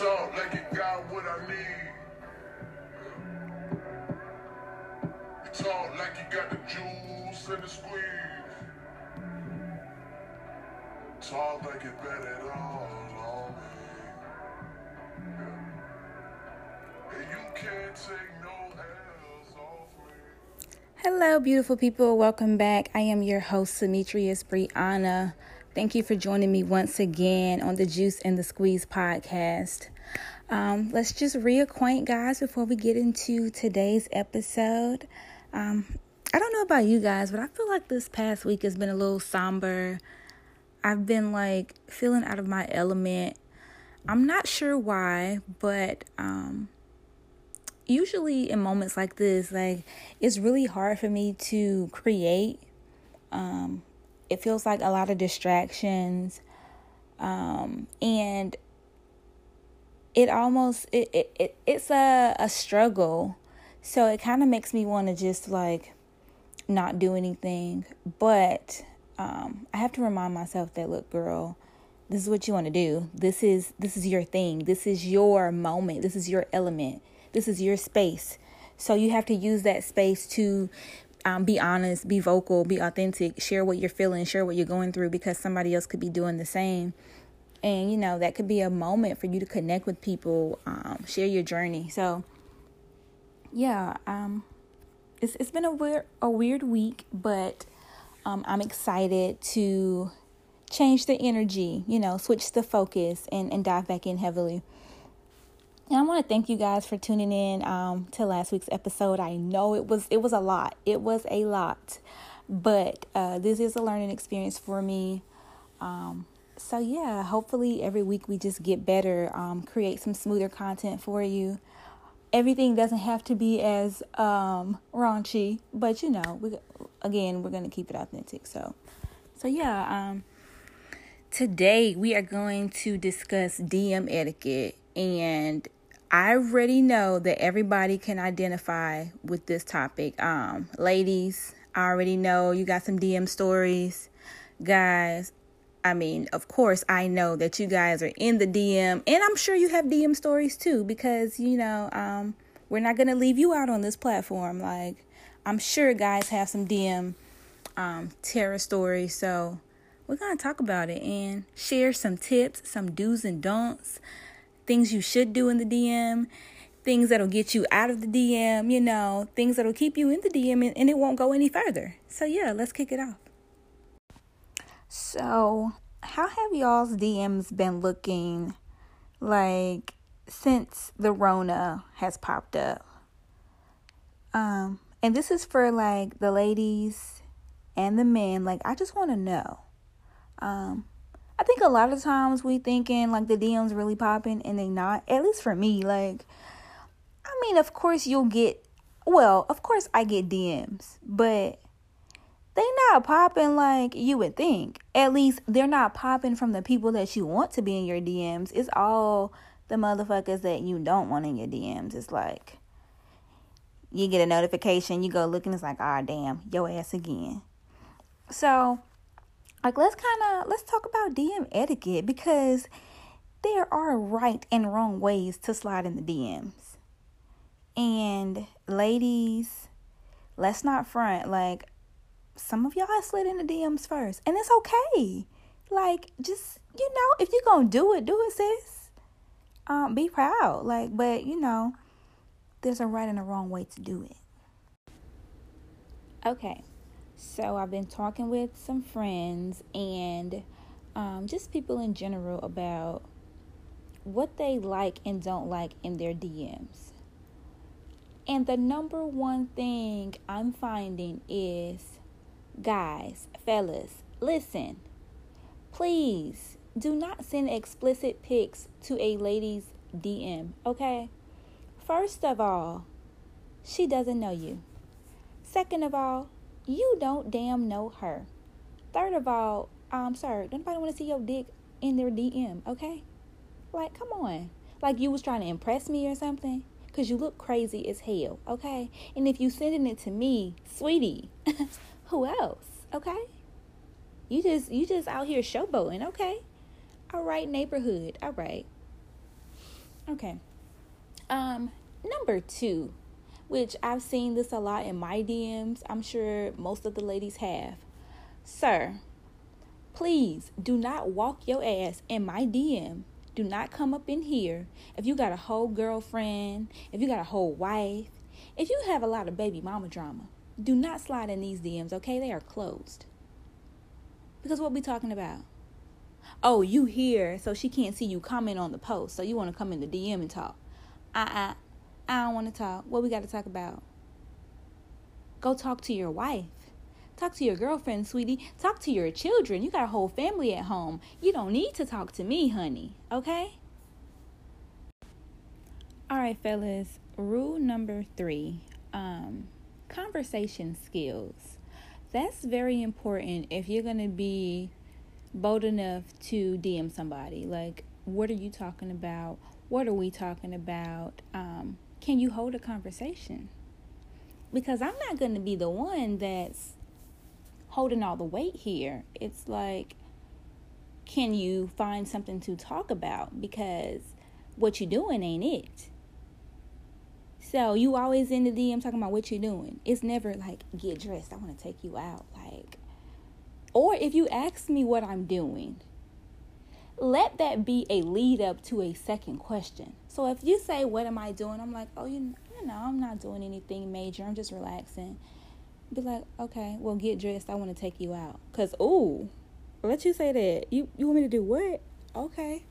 like you got what I need. Talk like you got the juice and the squeeze. Talk like it all on me. Yeah. And you can't take no L's off me. Hello, beautiful people. Welcome back. I am your host, Demetrius Brianna. Thank you for joining me once again on the Juice and the Squeeze podcast. Um, let's just reacquaint, guys, before we get into today's episode. Um, I don't know about you guys, but I feel like this past week has been a little somber. I've been like feeling out of my element. I'm not sure why, but um, usually in moments like this, like it's really hard for me to create. Um, it feels like a lot of distractions, um, and it almost it, it, it it's a a struggle. So it kind of makes me want to just like not do anything, but um, I have to remind myself that look, girl, this is what you want to do. This is this is your thing. This is your moment. This is your element. This is your space. So you have to use that space to um, be honest, be vocal, be authentic, share what you're feeling, share what you're going through because somebody else could be doing the same. And, you know, that could be a moment for you to connect with people, um, share your journey. So, yeah, um, it's, it's been a weird, a weird week, but um, I'm excited to change the energy, you know, switch the focus and, and dive back in heavily. And I want to thank you guys for tuning in um, to last week's episode. I know it was it was a lot. It was a lot, but uh, this is a learning experience for me. Um, so yeah, hopefully every week we just get better, um, create some smoother content for you. Everything doesn't have to be as um, raunchy, but you know, we again we're gonna keep it authentic. So, so yeah. Um, today we are going to discuss DM etiquette and I already know that everybody can identify with this topic. Um, ladies, I already know you got some DM stories. Guys, I mean, of course, I know that you guys are in the DM, and I'm sure you have DM stories too, because you know, um, we're not gonna leave you out on this platform. Like, I'm sure guys have some DM um, terror stories, so we're gonna talk about it and share some tips, some do's and don'ts things you should do in the DM, things that'll get you out of the DM, you know, things that'll keep you in the DM and, and it won't go any further. So, yeah, let's kick it off. So, how have y'all's DMs been looking like since the Rona has popped up? Um, and this is for like the ladies and the men. Like, I just want to know. Um, I think a lot of times we thinking like the DMs really popping and they not. At least for me, like I mean, of course you'll get well, of course I get DMs, but they not popping like you would think. At least they're not popping from the people that you want to be in your DMs. It's all the motherfuckers that you don't want in your DMs. It's like you get a notification, you go look and it's like, ah damn, your ass again. So like let's kind of let's talk about DM etiquette because there are right and wrong ways to slide in the DMs. And ladies, let's not front like some of y'all have slid in the DMs first, and it's okay. Like just you know, if you're gonna do it, do it, sis. Um, be proud. Like, but you know, there's a right and a wrong way to do it. Okay. So I've been talking with some friends and um, just people in general about what they like and don't like in their DMs. And the number one thing I'm finding is guys, fellas, listen. Please do not send explicit pics to a lady's DM, okay? First of all, she doesn't know you. Second of all, you don't damn know her. Third of all, sorry, don't nobody want to see your dick in their DM, okay? Like, come on. Like you was trying to impress me or something? Cause you look crazy as hell, okay? And if you sending it to me, sweetie, who else? Okay? You just you just out here showboating, okay? All right, neighborhood. All right. Okay. Um, number two, which I've seen this a lot in my DMs. I'm sure most of the ladies have. Sir, please do not walk your ass in my DM. Do not come up in here. If you got a whole girlfriend, if you got a whole wife, if you have a lot of baby mama drama, do not slide in these DMs, okay? They are closed. Because what we talking about? Oh, you here, so she can't see you comment on the post. So you want to come in the DM and talk. Uh-uh. I don't want to talk. What we got to talk about? Go talk to your wife. Talk to your girlfriend, sweetie. Talk to your children. You got a whole family at home. You don't need to talk to me, honey. Okay? All right, fellas. Rule number three um, conversation skills. That's very important if you're going to be bold enough to DM somebody. Like, what are you talking about? What are we talking about? Um, can you hold a conversation? Because I'm not going to be the one that's holding all the weight here. It's like, can you find something to talk about? Because what you're doing ain't it. So you always in the DM talking about what you're doing. It's never like get dressed. I want to take you out. Like, or if you ask me what I'm doing, let that be a lead up to a second question. So if you say, What am I doing? I'm like, Oh, you, you know, I'm not doing anything major. I'm just relaxing. Be like, Okay, well, get dressed. I want to take you out. Because, ooh, let you say that. You, you want me to do what? Okay.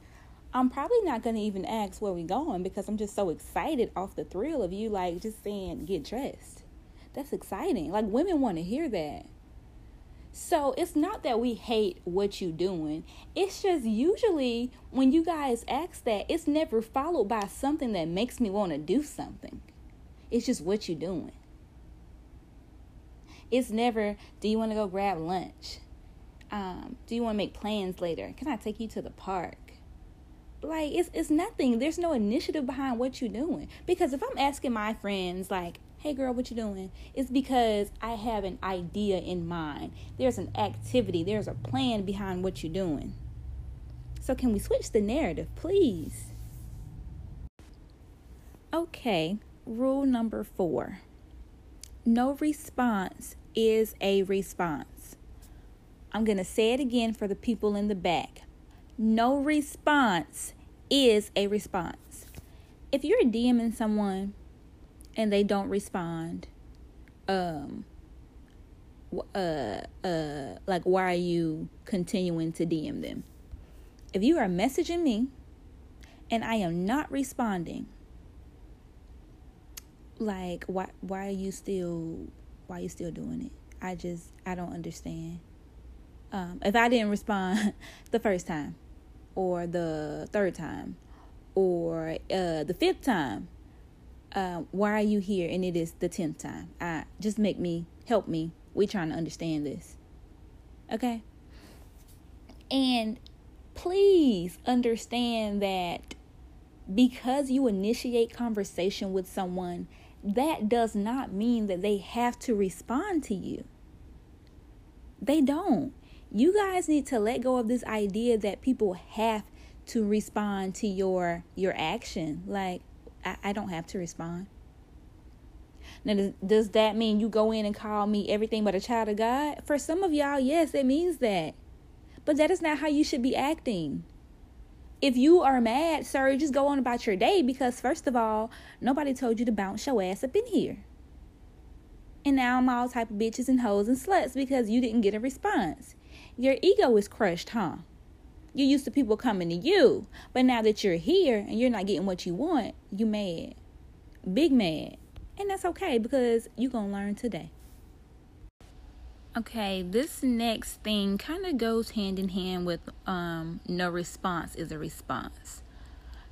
I'm probably not going to even ask where we going because I'm just so excited off the thrill of you, like, just saying, Get dressed. That's exciting. Like, women want to hear that. So it's not that we hate what you're doing. It's just usually when you guys ask that, it's never followed by something that makes me want to do something. It's just what you're doing. It's never, do you want to go grab lunch? Um, do you want to make plans later? Can I take you to the park? Like it's it's nothing. There's no initiative behind what you're doing. Because if I'm asking my friends like, hey girl, what you doing? It's because I have an idea in mind. There's an activity, there's a plan behind what you're doing. So can we switch the narrative, please? Okay, rule number four. No response is a response. I'm going to say it again for the people in the back. No response is a response. If you're DMing someone and they don't respond, um, uh, uh, like why are you continuing to DM them? If you are messaging me and I am not responding, like why why are you still why are you still doing it? I just I don't understand. Um, if I didn't respond the first time, or the third time, or uh, the fifth time, uh, why are you here? And it is the tenth time. I just make me help me. We trying to understand this, okay? And please understand that because you initiate conversation with someone, that does not mean that they have to respond to you. They don't. You guys need to let go of this idea that people have to respond to your your action. Like I, I don't have to respond. Now, does, does that mean you go in and call me everything but a child of God? For some of y'all, yes, it means that. But that is not how you should be acting. If you are mad, sir, just go on about your day because, first of all, nobody told you to bounce your ass up in here. And now I'm all type of bitches and hoes and sluts because you didn't get a response. Your ego is crushed, huh? You're used to people coming to you. But now that you're here and you're not getting what you want, you mad. Big mad. And that's okay because you're going to learn today. Okay, this next thing kind of goes hand in hand with um, no response is a response.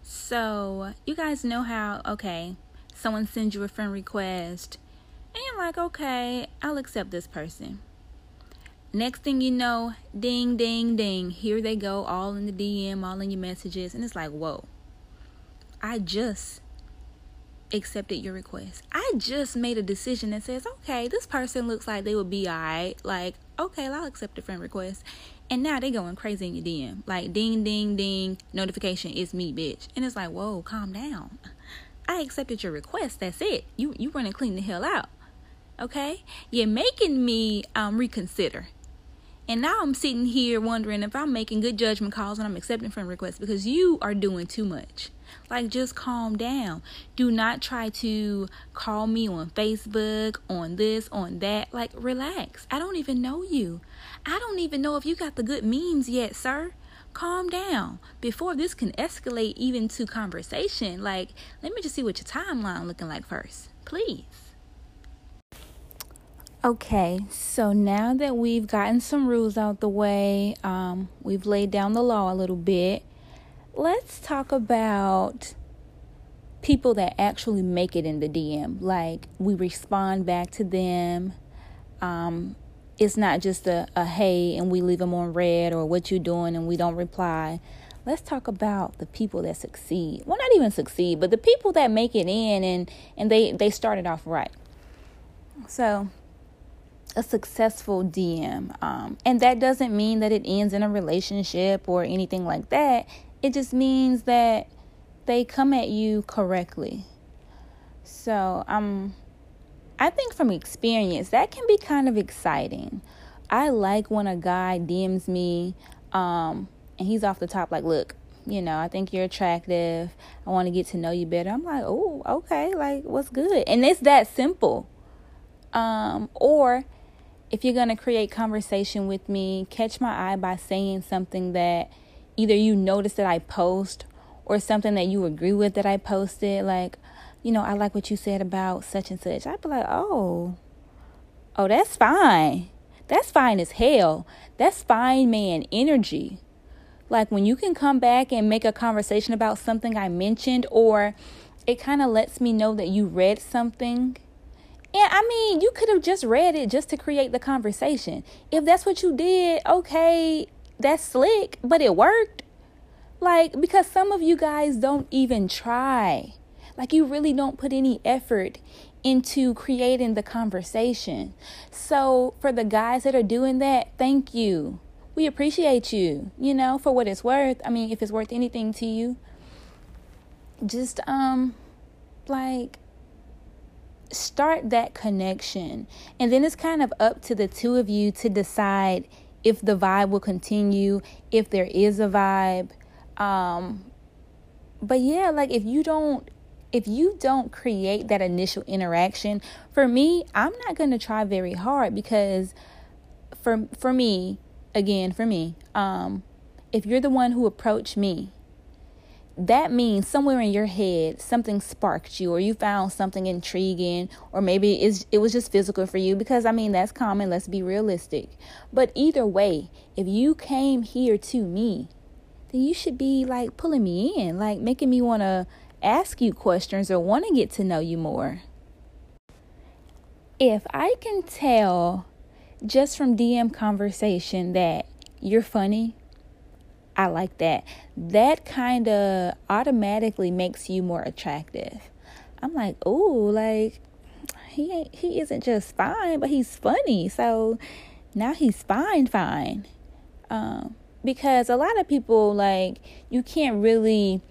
So, you guys know how, okay, someone sends you a friend request, and you're like, okay, I'll accept this person. Next thing you know, ding, ding, ding, here they go, all in the DM, all in your messages. And it's like, whoa, I just accepted your request. I just made a decision that says, okay, this person looks like they would be all right. Like, okay, I'll accept a friend request. And now they're going crazy in your DM. Like ding ding ding notification, it's me, bitch. And it's like, whoa, calm down. I accepted your request. That's it. You you running clean the hell out. Okay? You're making me um reconsider. And now I'm sitting here wondering if I'm making good judgment calls and I'm accepting friend requests because you are doing too much. Like, just calm down. Do not try to call me on Facebook, on this, on that. Like, relax. I don't even know you. I don't even know if you got the good memes yet, sir. Calm down before this can escalate even to conversation. Like, let me just see what your timeline looking like first, please. Okay, so now that we've gotten some rules out the way, um, we've laid down the law a little bit, let's talk about people that actually make it in the DM. Like, we respond back to them. Um, it's not just a, a hey and we leave them on read or what you doing and we don't reply. Let's talk about the people that succeed. Well, not even succeed, but the people that make it in and, and they, they started off right. So, a successful DM. Um, and that doesn't mean that it ends in a relationship or anything like that. It just means that they come at you correctly. So, um, I think from experience, that can be kind of exciting. I like when a guy DMs me um, and he's off the top, like, look, you know, I think you're attractive. I want to get to know you better. I'm like, oh, okay, like, what's good? And it's that simple. Um, or if you're going to create conversation with me, catch my eye by saying something that either you notice that I post or something that you agree with that I posted. Like, you know, I like what you said about such and such. I'd be like, oh, oh, that's fine. That's fine as hell. That's fine, man, energy. Like when you can come back and make a conversation about something I mentioned, or it kind of lets me know that you read something and I mean, you could have just read it just to create the conversation. If that's what you did, okay, that's slick, but it worked. Like, because some of you guys don't even try. Like, you really don't put any effort into creating the conversation. So, for the guys that are doing that, thank you. We appreciate you, you know, for what it's worth. I mean, if it's worth anything to you, just, um, like, start that connection. And then it's kind of up to the two of you to decide if the vibe will continue, if there is a vibe. Um, but yeah, like if you don't if you don't create that initial interaction, for me, I'm not going to try very hard because for for me, again, for me, um, if you're the one who approached me that means somewhere in your head something sparked you or you found something intriguing or maybe it was just physical for you because i mean that's common let's be realistic. But either way if you came here to me then you should be like pulling me in like making me want to ask you questions or want to get to know you more. If i can tell just from dm conversation that you're funny I like that. That kind of automatically makes you more attractive. I'm like, oh, like he ain't, he isn't just fine, but he's funny. So now he's fine, fine. Um, because a lot of people like you can't really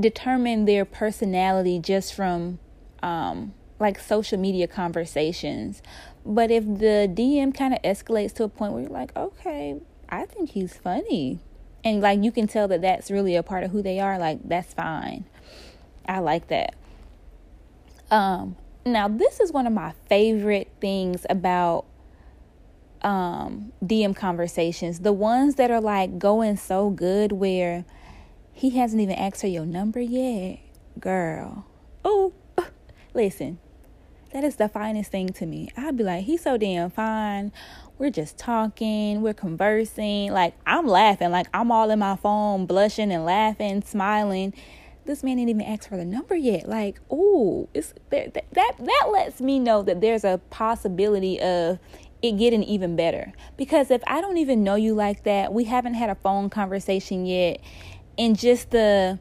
determine their personality just from um, like social media conversations. But if the DM kind of escalates to a point where you're like, okay, I think he's funny. And like you can tell that that's really a part of who they are, like that's fine. I like that. Um now this is one of my favorite things about um DM conversations. The ones that are like going so good where he hasn't even asked her your number yet. Girl. Oh, listen. That is the finest thing to me. I'd be like, he's so damn fine. We're just talking, we're conversing. Like, I'm laughing. Like, I'm all in my phone, blushing and laughing, smiling. This man didn't even ask for the number yet. Like, ooh, it's that that that lets me know that there's a possibility of it getting even better. Because if I don't even know you like that, we haven't had a phone conversation yet, and just the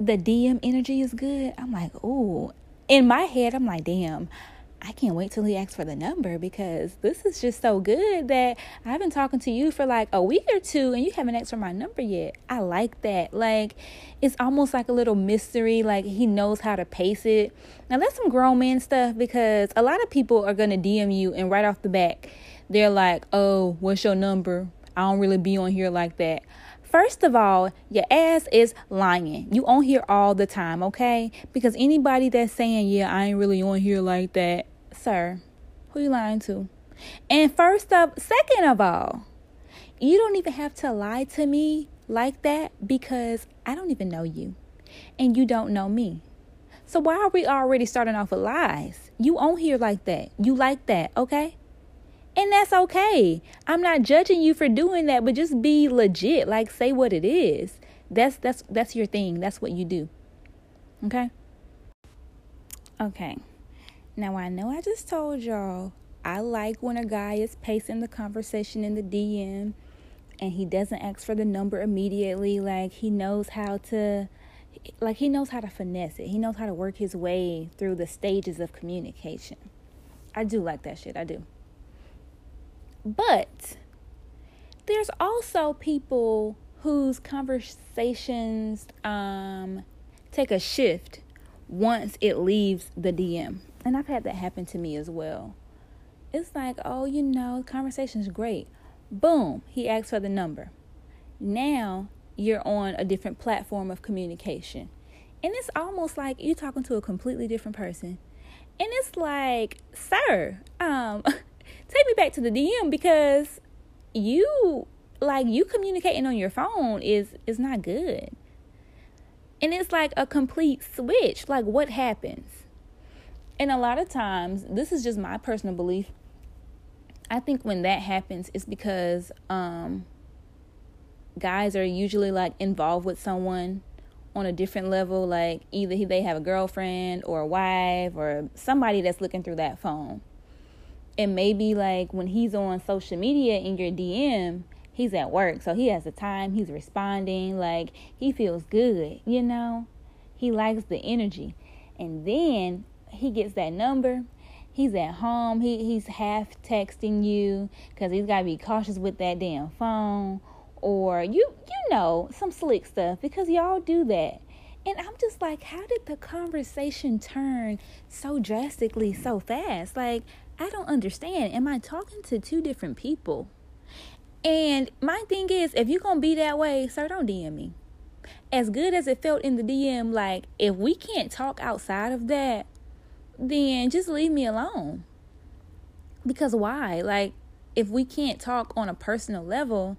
the DM energy is good, I'm like, ooh, in my head, I'm like, damn, I can't wait till he asks for the number because this is just so good that I've been talking to you for like a week or two and you haven't asked for my number yet. I like that. Like, it's almost like a little mystery. Like, he knows how to pace it. Now, that's some grown man stuff because a lot of people are going to DM you and right off the back, they're like, oh, what's your number? I don't really be on here like that. First of all, your ass is lying. You on here all the time, okay? Because anybody that's saying, yeah, I ain't really on here like that, sir, who you lying to? And first up, second of all, you don't even have to lie to me like that because I don't even know you and you don't know me. So why are we already starting off with lies? You on here like that. You like that, okay? And that's okay. I'm not judging you for doing that, but just be legit. Like say what it is. That's that's that's your thing. That's what you do. Okay? Okay. Now I know I just told y'all I like when a guy is pacing the conversation in the DM and he doesn't ask for the number immediately. Like he knows how to like he knows how to finesse it. He knows how to work his way through the stages of communication. I do like that shit. I do. But there's also people whose conversations um, take a shift once it leaves the DM. And I've had that happen to me as well. It's like, oh, you know, the conversation's great. Boom, he asks for the number. Now you're on a different platform of communication. And it's almost like you're talking to a completely different person. And it's like, sir, um, take me back to the DM because you like you communicating on your phone is is not good. And it's like a complete switch. Like what happens? And a lot of times, this is just my personal belief. I think when that happens, it's because um, guys are usually like involved with someone on a different level. Like either they have a girlfriend or a wife or somebody that's looking through that phone and maybe like when he's on social media in your DM, he's at work, so he has the time, he's responding, like he feels good, you know? He likes the energy. And then he gets that number. He's at home. He he's half texting you cuz he's got to be cautious with that damn phone or you you know, some slick stuff because y'all do that. And I'm just like, how did the conversation turn so drastically so fast? Like, I don't understand. Am I talking to two different people? And my thing is, if you're gonna be that way, sir, don't DM me. As good as it felt in the DM, like if we can't talk outside of that, then just leave me alone. Because why? Like, if we can't talk on a personal level,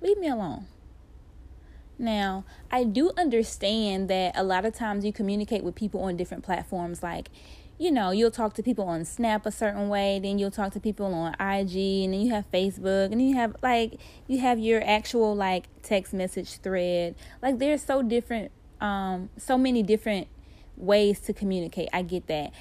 leave me alone. Now, I do understand that a lot of times you communicate with people on different platforms, like you know, you'll talk to people on Snap a certain way, then you'll talk to people on IG, and then you have Facebook, and you have like you have your actual like text message thread. Like there's so different um so many different ways to communicate. I get that.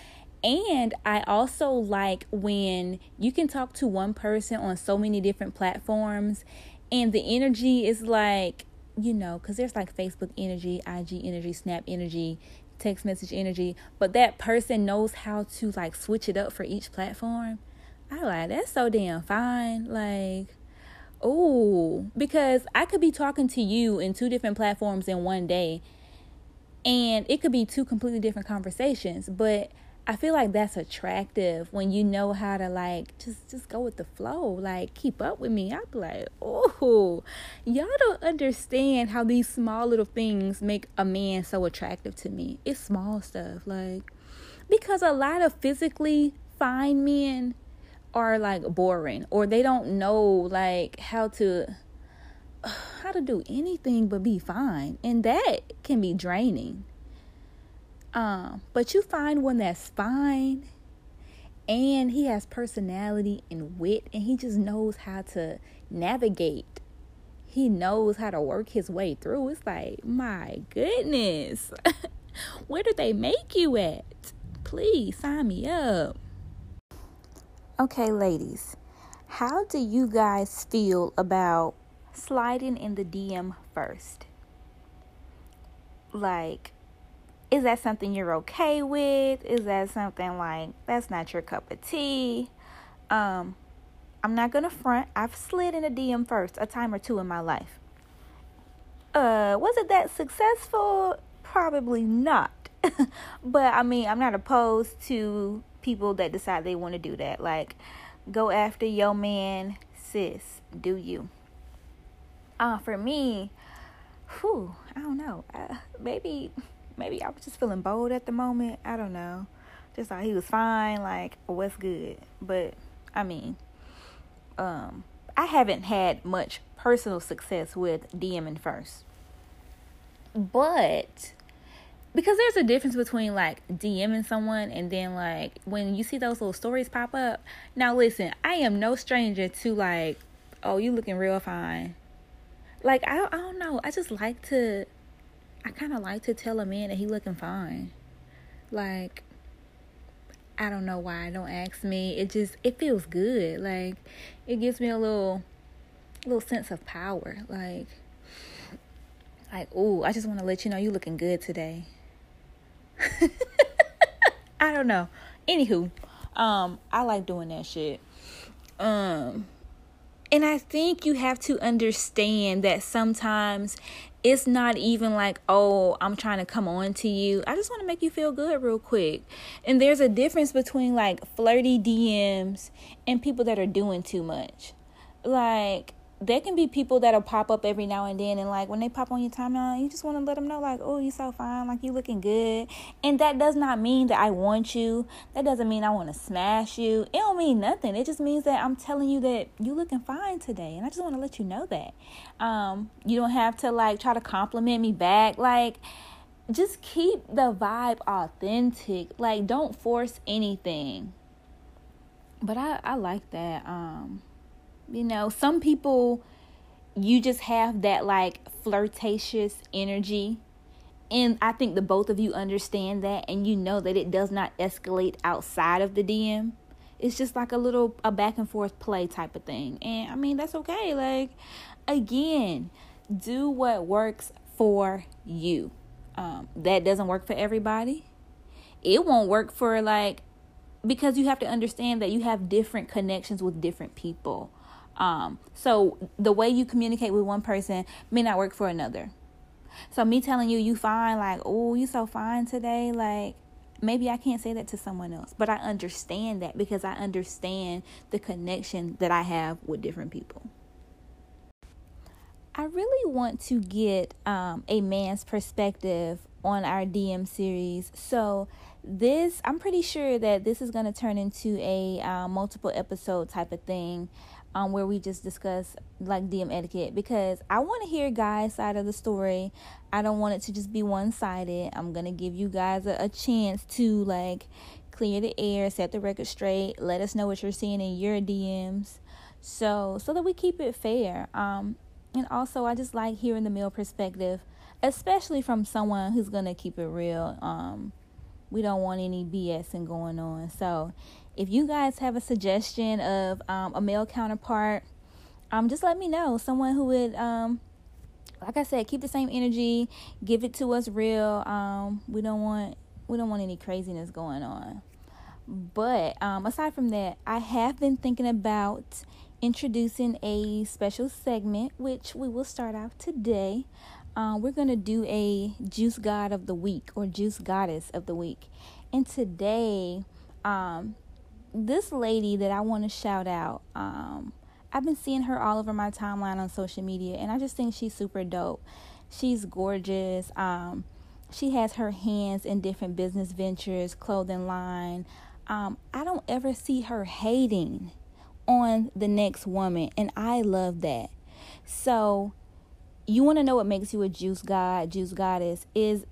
And I also like when you can talk to one person on so many different platforms and the energy is like, you know, because there's like Facebook energy, IG energy, Snap energy, text message energy, but that person knows how to like switch it up for each platform. I like that's so damn fine. Like, oh, because I could be talking to you in two different platforms in one day, and it could be two completely different conversations, but I feel like that's attractive when you know how to like just just go with the flow, like keep up with me. I'd be like, oh, y'all don't understand how these small little things make a man so attractive to me. It's small stuff, like because a lot of physically fine men are like boring or they don't know like how to how to do anything but be fine, and that can be draining. Um, but you find one that's fine and he has personality and wit and he just knows how to navigate. He knows how to work his way through. It's like, my goodness. Where did they make you at? Please sign me up. Okay, ladies, how do you guys feel about sliding in the DM first? Like, is that something you're okay with? Is that something like that's not your cup of tea? Um, I'm not gonna front. I've slid in a DM first a time or two in my life. Uh, was it that successful? Probably not. but I mean, I'm not opposed to people that decide they want to do that. Like, go after your man, sis. Do you? Uh, for me, whew, I don't know. Uh, maybe, maybe I was just feeling bold at the moment. I don't know. Just thought he was fine. Like, what's good? But I mean, um, I haven't had much personal success with DMing first. But because there's a difference between like DMing someone and then like when you see those little stories pop up. Now listen, I am no stranger to like, oh, you looking real fine. Like I I don't know. I just like to I kind of like to tell a man that he looking fine. Like I don't know why. Don't ask me. It just it feels good. Like it gives me a little little sense of power. Like like, oh, I just want to let you know you looking good today. I don't know. Anywho, um, I like doing that shit. Um, and I think you have to understand that sometimes it's not even like, oh, I'm trying to come on to you. I just want to make you feel good real quick. And there's a difference between like flirty DMs and people that are doing too much. Like, there can be people that'll pop up every now and then and like when they pop on your timeline you just want to let them know like oh you're so fine like you looking good. And that does not mean that i want you. That doesn't mean i want to smash you. It don't mean nothing. It just means that i'm telling you that you're looking fine today and i just want to let you know that. Um you don't have to like try to compliment me back. Like just keep the vibe authentic. Like don't force anything. But i i like that um you know, some people you just have that like flirtatious energy. And I think the both of you understand that and you know that it does not escalate outside of the DM. It's just like a little a back and forth play type of thing. And I mean, that's okay. Like again, do what works for you. Um, that doesn't work for everybody. It won't work for like because you have to understand that you have different connections with different people. Um, so the way you communicate with one person may not work for another. So me telling you you fine, like, oh, you so fine today, like maybe I can't say that to someone else, but I understand that because I understand the connection that I have with different people. I really want to get um, a man's perspective on our DM series. So, this, I'm pretty sure that this is going to turn into a uh, multiple episode type of thing um, where we just discuss like DM etiquette because I want to hear guys' side of the story. I don't want it to just be one sided. I'm gonna give you guys a, a chance to like clear the air, set the record straight, let us know what you're seeing in your DMs, so so that we keep it fair. Um, and also I just like hearing the male perspective, especially from someone who's gonna keep it real. Um, we don't want any BSing going on, so if you guys have a suggestion of um, a male counterpart, um, just let me know. Someone who would, um, like I said, keep the same energy, give it to us real. Um, we don't want we don't want any craziness going on. But um, aside from that, I have been thinking about introducing a special segment, which we will start off today. Uh, we're going to do a Juice God of the Week or Juice Goddess of the Week. And today, um, this lady that I want to shout out, um, I've been seeing her all over my timeline on social media, and I just think she's super dope. She's gorgeous. Um, she has her hands in different business ventures, clothing line. Um, I don't ever see her hating on the next woman, and I love that. So, you want to know what makes you a juice god, juice goddess is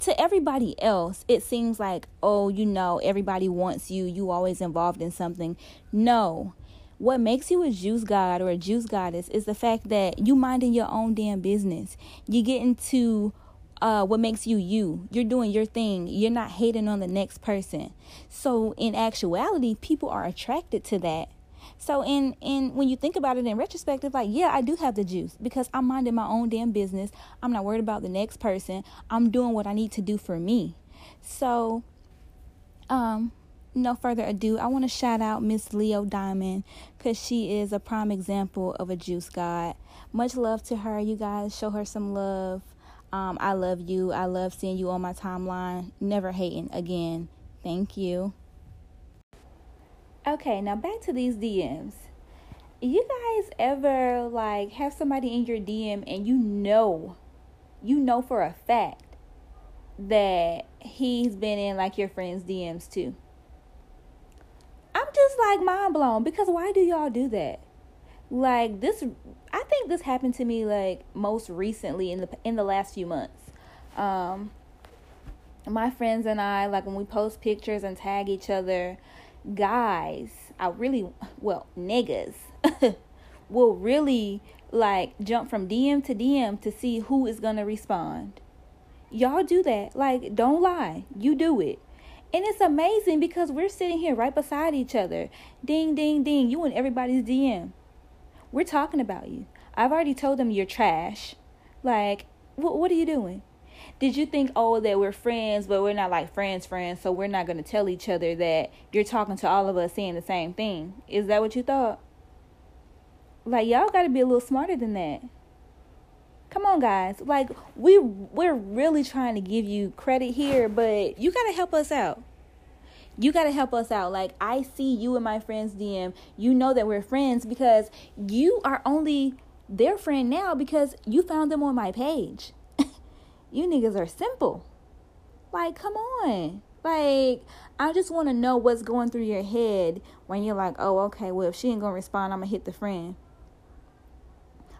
to everybody else, it seems like, oh, you know, everybody wants you, you always involved in something. No. What makes you a juice god or a juice goddess is the fact that you minding your own damn business. You get into uh, what makes you you. You're doing your thing. You're not hating on the next person. So, in actuality, people are attracted to that So in in when you think about it in retrospective, like yeah, I do have the juice because I'm minding my own damn business. I'm not worried about the next person. I'm doing what I need to do for me. So um no further ado, I want to shout out Miss Leo Diamond because she is a prime example of a juice god. Much love to her. You guys show her some love. Um, I love you. I love seeing you on my timeline. Never hating again. Thank you. Okay, now back to these DMs. You guys ever like have somebody in your DM and you know, you know for a fact that he's been in like your friend's DMs too? I'm just like mind blown because why do y'all do that? Like this I think this happened to me like most recently in the in the last few months. Um my friends and I like when we post pictures and tag each other, guys, I really, well, niggas, will really like jump from DM to DM to see who is going to respond. Y'all do that. Like, don't lie. You do it. And it's amazing because we're sitting here right beside each other. Ding, ding, ding. You and everybody's DM. We're talking about you. I've already told them you're trash. Like, what, what are you doing? Did you think oh that we're friends but we're not like friends friends so we're not going to tell each other that you're talking to all of us saying the same thing is that what you thought like y'all got to be a little smarter than that come on guys like we we're really trying to give you credit here but you got to help us out you got to help us out. Like, I see you and my friends DM. You know that we're friends because you are only their friend now because you found them on my page. You niggas are simple. Like, come on. Like, I just want to know what's going through your head when you're like, oh, okay, well, if she ain't going to respond, I'm going to hit the friend.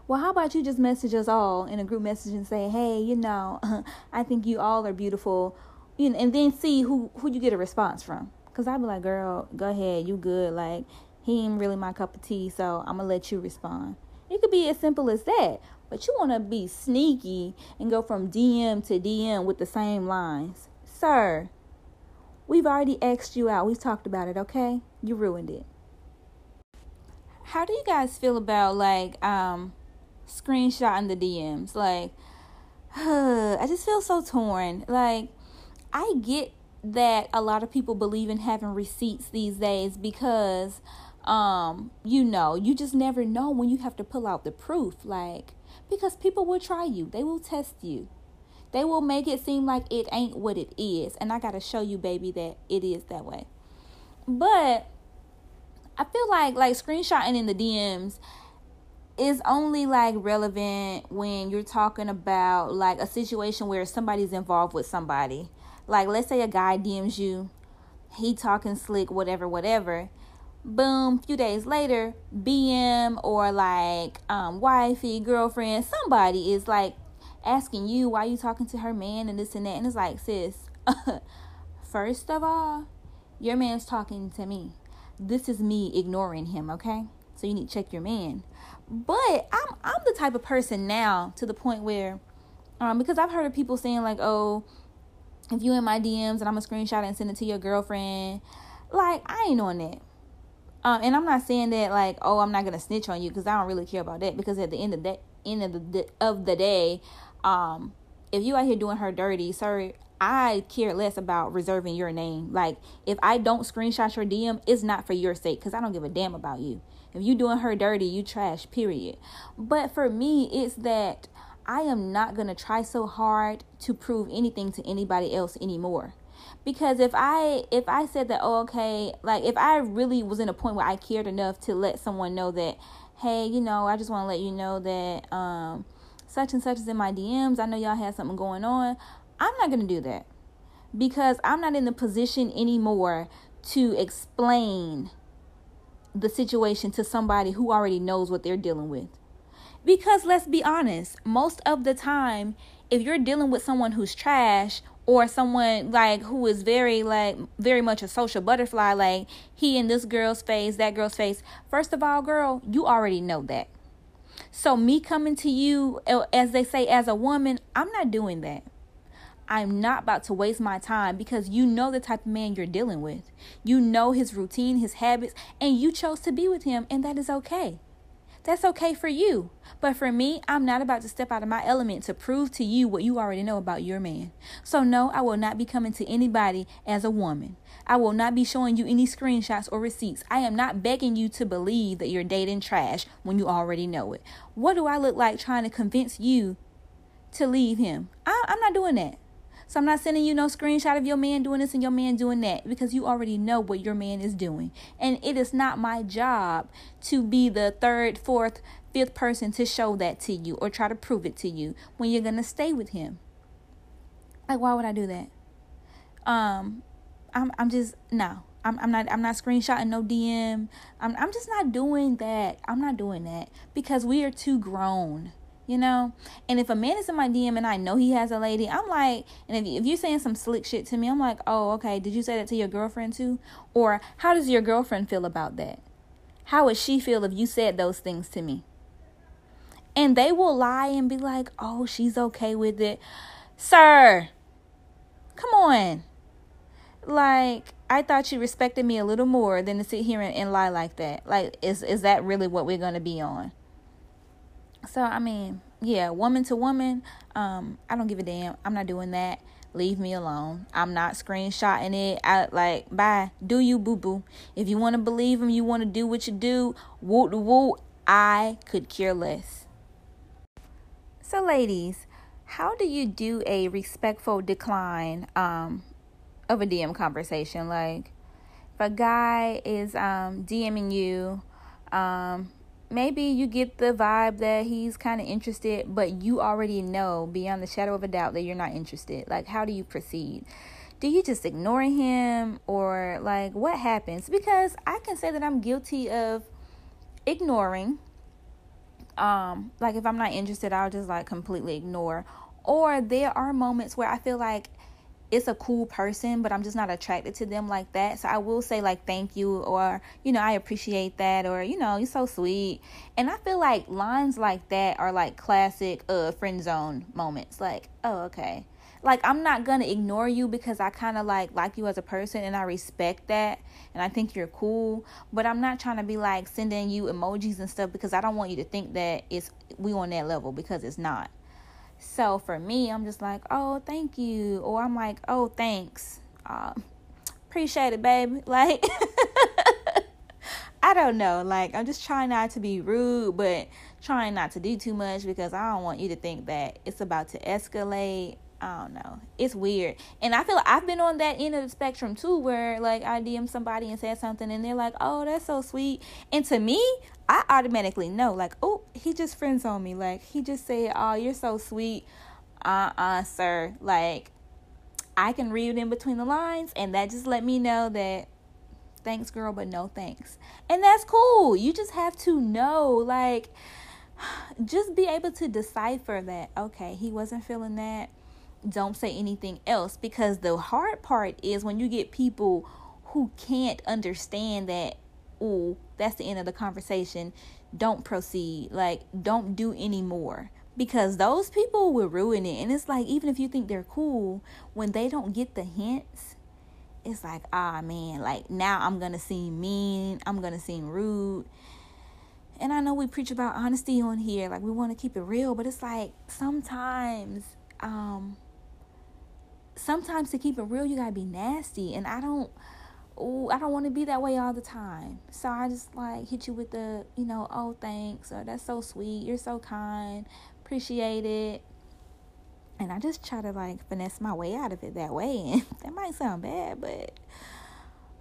Well, how about you just message us all in a group message and say, hey, you know, I think you all are beautiful, you know, and then see who, who you get a response from. Because I'd be like, girl, go ahead, you good. Like, he ain't really my cup of tea, so I'm going to let you respond. It could be as simple as that. But you want to be sneaky and go from DM to DM with the same lines. Sir, we've already asked you out. We've talked about it, okay? You ruined it. How do you guys feel about like um screenshotting the DMs? Like I just feel so torn. Like I get that a lot of people believe in having receipts these days because um you know, you just never know when you have to pull out the proof like because people will try you, they will test you. They will make it seem like it ain't what it is. And I got to show you, baby, that it is that way. But I feel like like screenshotting in the DMs is only like relevant when you're talking about like a situation where somebody's involved with somebody. Like let's say a guy DMs you, he talking slick, whatever, whatever boom few days later bm or like um wifey girlfriend somebody is like asking you why you talking to her man and this and that? And it's like sis first of all your man's talking to me. This is me ignoring him okay? So you need to check your man. But i'm i'm the type of person now to the point where um because i've heard of people saying like oh if you in my dms and i'm gonna screenshot and send it to your girlfriend like i ain't on that um, and I'm not saying that like, oh, I'm not gonna snitch on you because I don't really care about that. Because at the end of the end of the of the day, um, if you out here doing her dirty, sorry, I care less about reserving your name. Like, if I don't screenshot your DM, it's not for your sake because I don't give a damn about you. If you doing her dirty, you trash. Period. But for me, it's that I am not gonna try so hard to prove anything to anybody else anymore because if i if i said that oh okay like if i really was in a point where i cared enough to let someone know that hey you know i just want to let you know that um such and such is in my dms i know y'all had something going on i'm not to do that. Because i'm not in the position anymore to explain the situation to somebody who already knows what they're dealing with. Because let's be honest most of the time if you're dealing with someone who's trash or someone like who is very like very much a social butterfly like he in this girl's face that girl's face first of all girl you already know that so me coming to you uh, as they say as a woman i'm not doing that I'm not about to waste my time because you know the type of man you're dealing with. You know his routine, his habits, and you chose to be with him, and that is okay. That's okay for you. But for me, I'm not about to step out of my element to prove to you what you already know about your man. So, no, I will not be coming to anybody as a woman. I will not be showing you any screenshots or receipts. I am not begging you to believe that you're dating trash when you already know it. What do I look like trying to convince you to leave him? I, I'm not doing that. So I'm not sending you no screenshot of your man doing this and your man doing that because you already know what your man is doing. And it is not my job to be the third, fourth, fifth person to show that to you or try to prove it to you when you're going to stay with him. Like why would I do that? Um I'm I'm just no. I'm, I'm not I'm not screenshotting no DM. I'm I'm just not doing that. I'm not doing that because we are too grown you know? And if a man is in my dm and i know he has a lady i'm like and if, if you're saying some slick shit to me i'm like oh okay did you say that to your girlfriend too? Or how does your girlfriend feel about that? How would she feel if you said those things to me? And they will lie and be like oh she's okay with it. Sir come on. Like I thought you respected me a little more than to sit here and, and lie like that. Like, is is that really what we're gonna be on? So I mean, yeah, woman to woman, um, I don't give a damn. I'm not doing that. Leave me alone. I'm not screenshotting it. I like bye. Do you boo boo? If you want to believe him, you want to do what you do. Woo woo. I could care less. So, ladies, how do you do a respectful decline um, of a DM conversation? Like, if a guy is um, DMing you, um, maybe you get the vibe that he's kind of interested, but you already know beyond the shadow of a doubt that you're not interested. Like, how do you proceed? Do you just ignore him or like what happens? Because I can say that I'm guilty of ignoring. Um, like if I'm not interested, I'll just like completely ignore. Or there are moments where I feel like it's a cool person, but I'm just not attracted to them like that. So I will say like thank you or you know I appreciate that or you know you're so sweet. And I feel like lines like that are like classic uh friend zone moments. Like oh okay, like I'm not gonna ignore you because I kind of like like you as a person and I respect that and I think you're cool. But I'm not trying to be like sending you emojis and stuff because I don't want you to think that it's we on that level because it's not. So for me, I'm just like, oh, thank you. Or I'm like, oh, thanks. Uh, appreciate it, baby. Like, I don't know. Like, I'm just trying not to be rude, but trying not to do too much because I don't want you to think that it's about to escalate. I don't know. It's weird. And I feel like I've been on that end of the spectrum too, where like I DM somebody and said something and they're like, oh, that's so sweet. And to me, I automatically know, like, oh, he just friends on me. Like, he just said, oh, you're so sweet. Uh uh, sir. Like, I can read in between the lines, and that just let me know that thanks, girl, but no thanks. And that's cool. You just have to know, like, just be able to decipher that, okay, he wasn't feeling that. Don't say anything else because the hard part is when you get people who can't understand that ooh, that's the end of the conversation. Don't proceed. Like, don't do any more. Because those people will ruin it. And it's like, even if you think they're cool, when they don't get the hints, it's like, ah, man, like now I'm to seem mean. I'm to seem rude. And I know we preach about honesty on here. Like, we want to keep it real. But it's like, sometimes, um, sometimes to keep it real, you got to be nasty. And I don't oh, I don't want to be that way all the time. So I just like hit you with the, you know, oh, thanks, or that's so sweet, you're so kind, appreciate it. And I just try to like finesse my way out of it that way. And that might sound bad, but,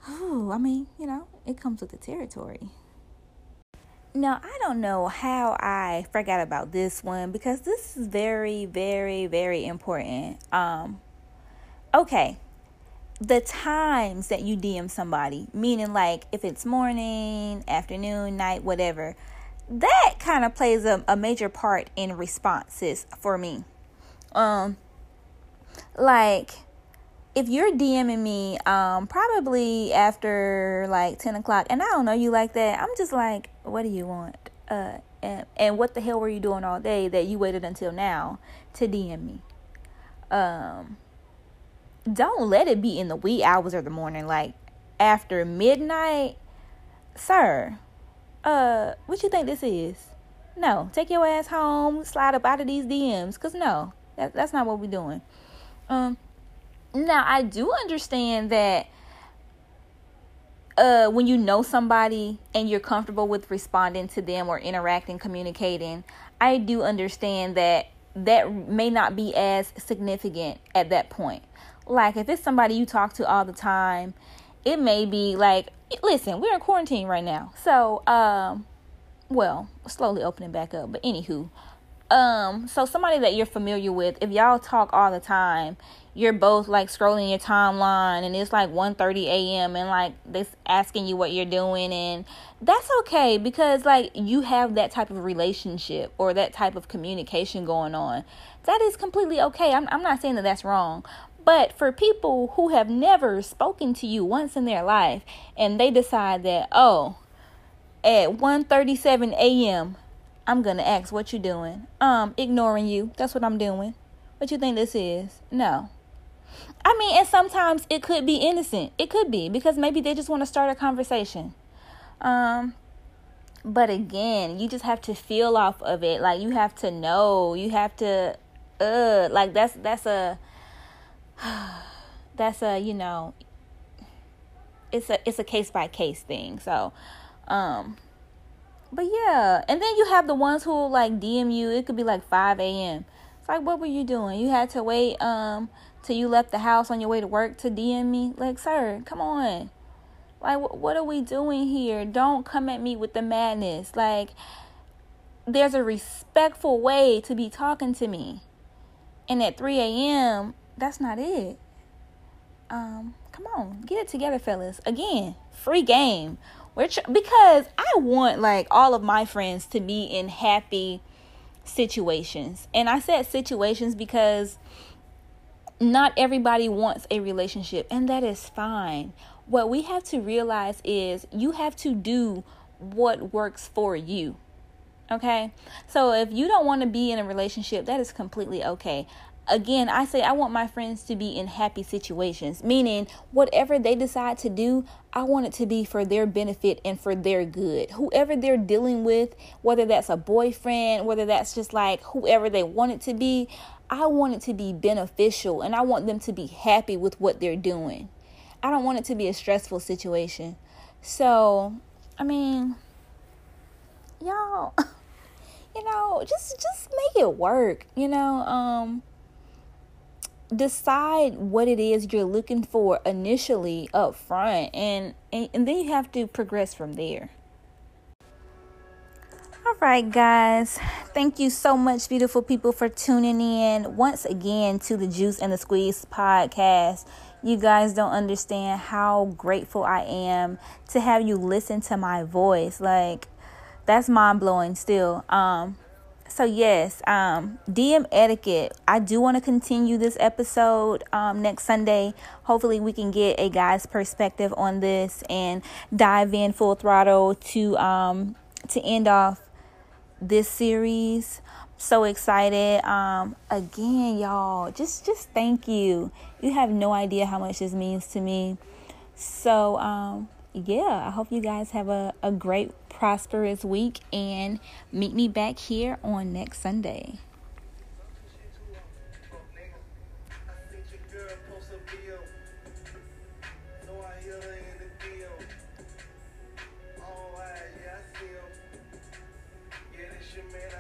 oh, I mean, you know, it comes with the territory. Now, I don't know how I forgot about this one because this is very, very, very important. Um, okay, the times that you DM somebody, meaning like if it's morning, afternoon, night, whatever, that kind of plays a, a major part in responses for me. Um, like if you're DMing me, um, probably after like 10 o'clock, and I don't know you like that, I'm just like, what do you want? Uh, and, and what the hell were you doing all day that you waited until now to DM me? Um, don't let it be in the wee hours of the morning, like after midnight. Sir, uh, what you think this is? No, take your ass home, slide up out of these DMs, cause no, that, that's not what we're doing. Um, now I do understand that uh, when you know somebody and you're comfortable with responding to them or interacting, communicating, I do understand that that may not be as significant at that point. Like if it's somebody you talk to all the time, it may be like, listen, we're in quarantine right now. So, um, well, slowly opening back up, but anywho, um, so somebody that you're familiar with, if y'all talk all the time, you're both like scrolling your timeline and it's like 1:30 a.m. and like this asking you what you're doing and that's okay because like you have that type of relationship or that type of communication going on. That is completely okay. I'm I'm not saying that that's wrong. But for people who have never spoken to you once in their life and they decide that, "Oh, at 1:37 a.m. I'm going to ask what you're doing." Um, ignoring you. That's what I'm doing. What you think this is? No. I mean, and sometimes it could be innocent. It could be because maybe they just want to start a conversation. Um, but again, you just have to feel off of it. Like you have to know. You have to, uh, like that's that's a, that's a you know, it's a it's a case by case thing. So, um, but yeah, and then you have the ones who like DM you. It could be like five a.m. It's like, what were you doing? You had to wait um till you left the house on your way to work to DM me? Like, sir, come on. Like, what are we doing here? Don't come at me with the madness. Like, there's a respectful way to be talking to me. And at 3 a.m., that's not it. Um, come on, get it together, fellas. Again, free game. Which because I want like all of my friends to be in happy situations. And I said situations because not everybody wants a relationship, and that is fine. What we have to realize is you have to do what works for you. Okay? So if you don't want to be in a relationship, that is completely okay. Again, I say I want my friends to be in happy situations, meaning whatever they decide to do, I want it to be for their benefit and for their good. Whoever they're dealing with, whether that's a boyfriend, whether that's just like whoever they want it to be, I want it to be beneficial and I want them to be happy with what they're doing. I don't want it to be a stressful situation. So, I mean, y'all, you know, just just make it work, you know, um decide what it is you're looking for initially up front and, and and then you have to progress from there. All right, guys. Thank you so much, beautiful people, for tuning in once again to the Juice and the Squeeze podcast. You guys don't understand how grateful I am to have you listen to my voice. Like, that's mind blowing still. Um, so yes, um, DM etiquette. I do want to continue this episode um, next Sunday. Hopefully, we can get a guy's perspective on this and dive in full throttle to um, to end off this series. So excited. Um again, y'all, just just thank you. You have no idea how much this means to me. So um yeah, I hope you guys have a, a great prosperous week and meet me back here on next Sunday.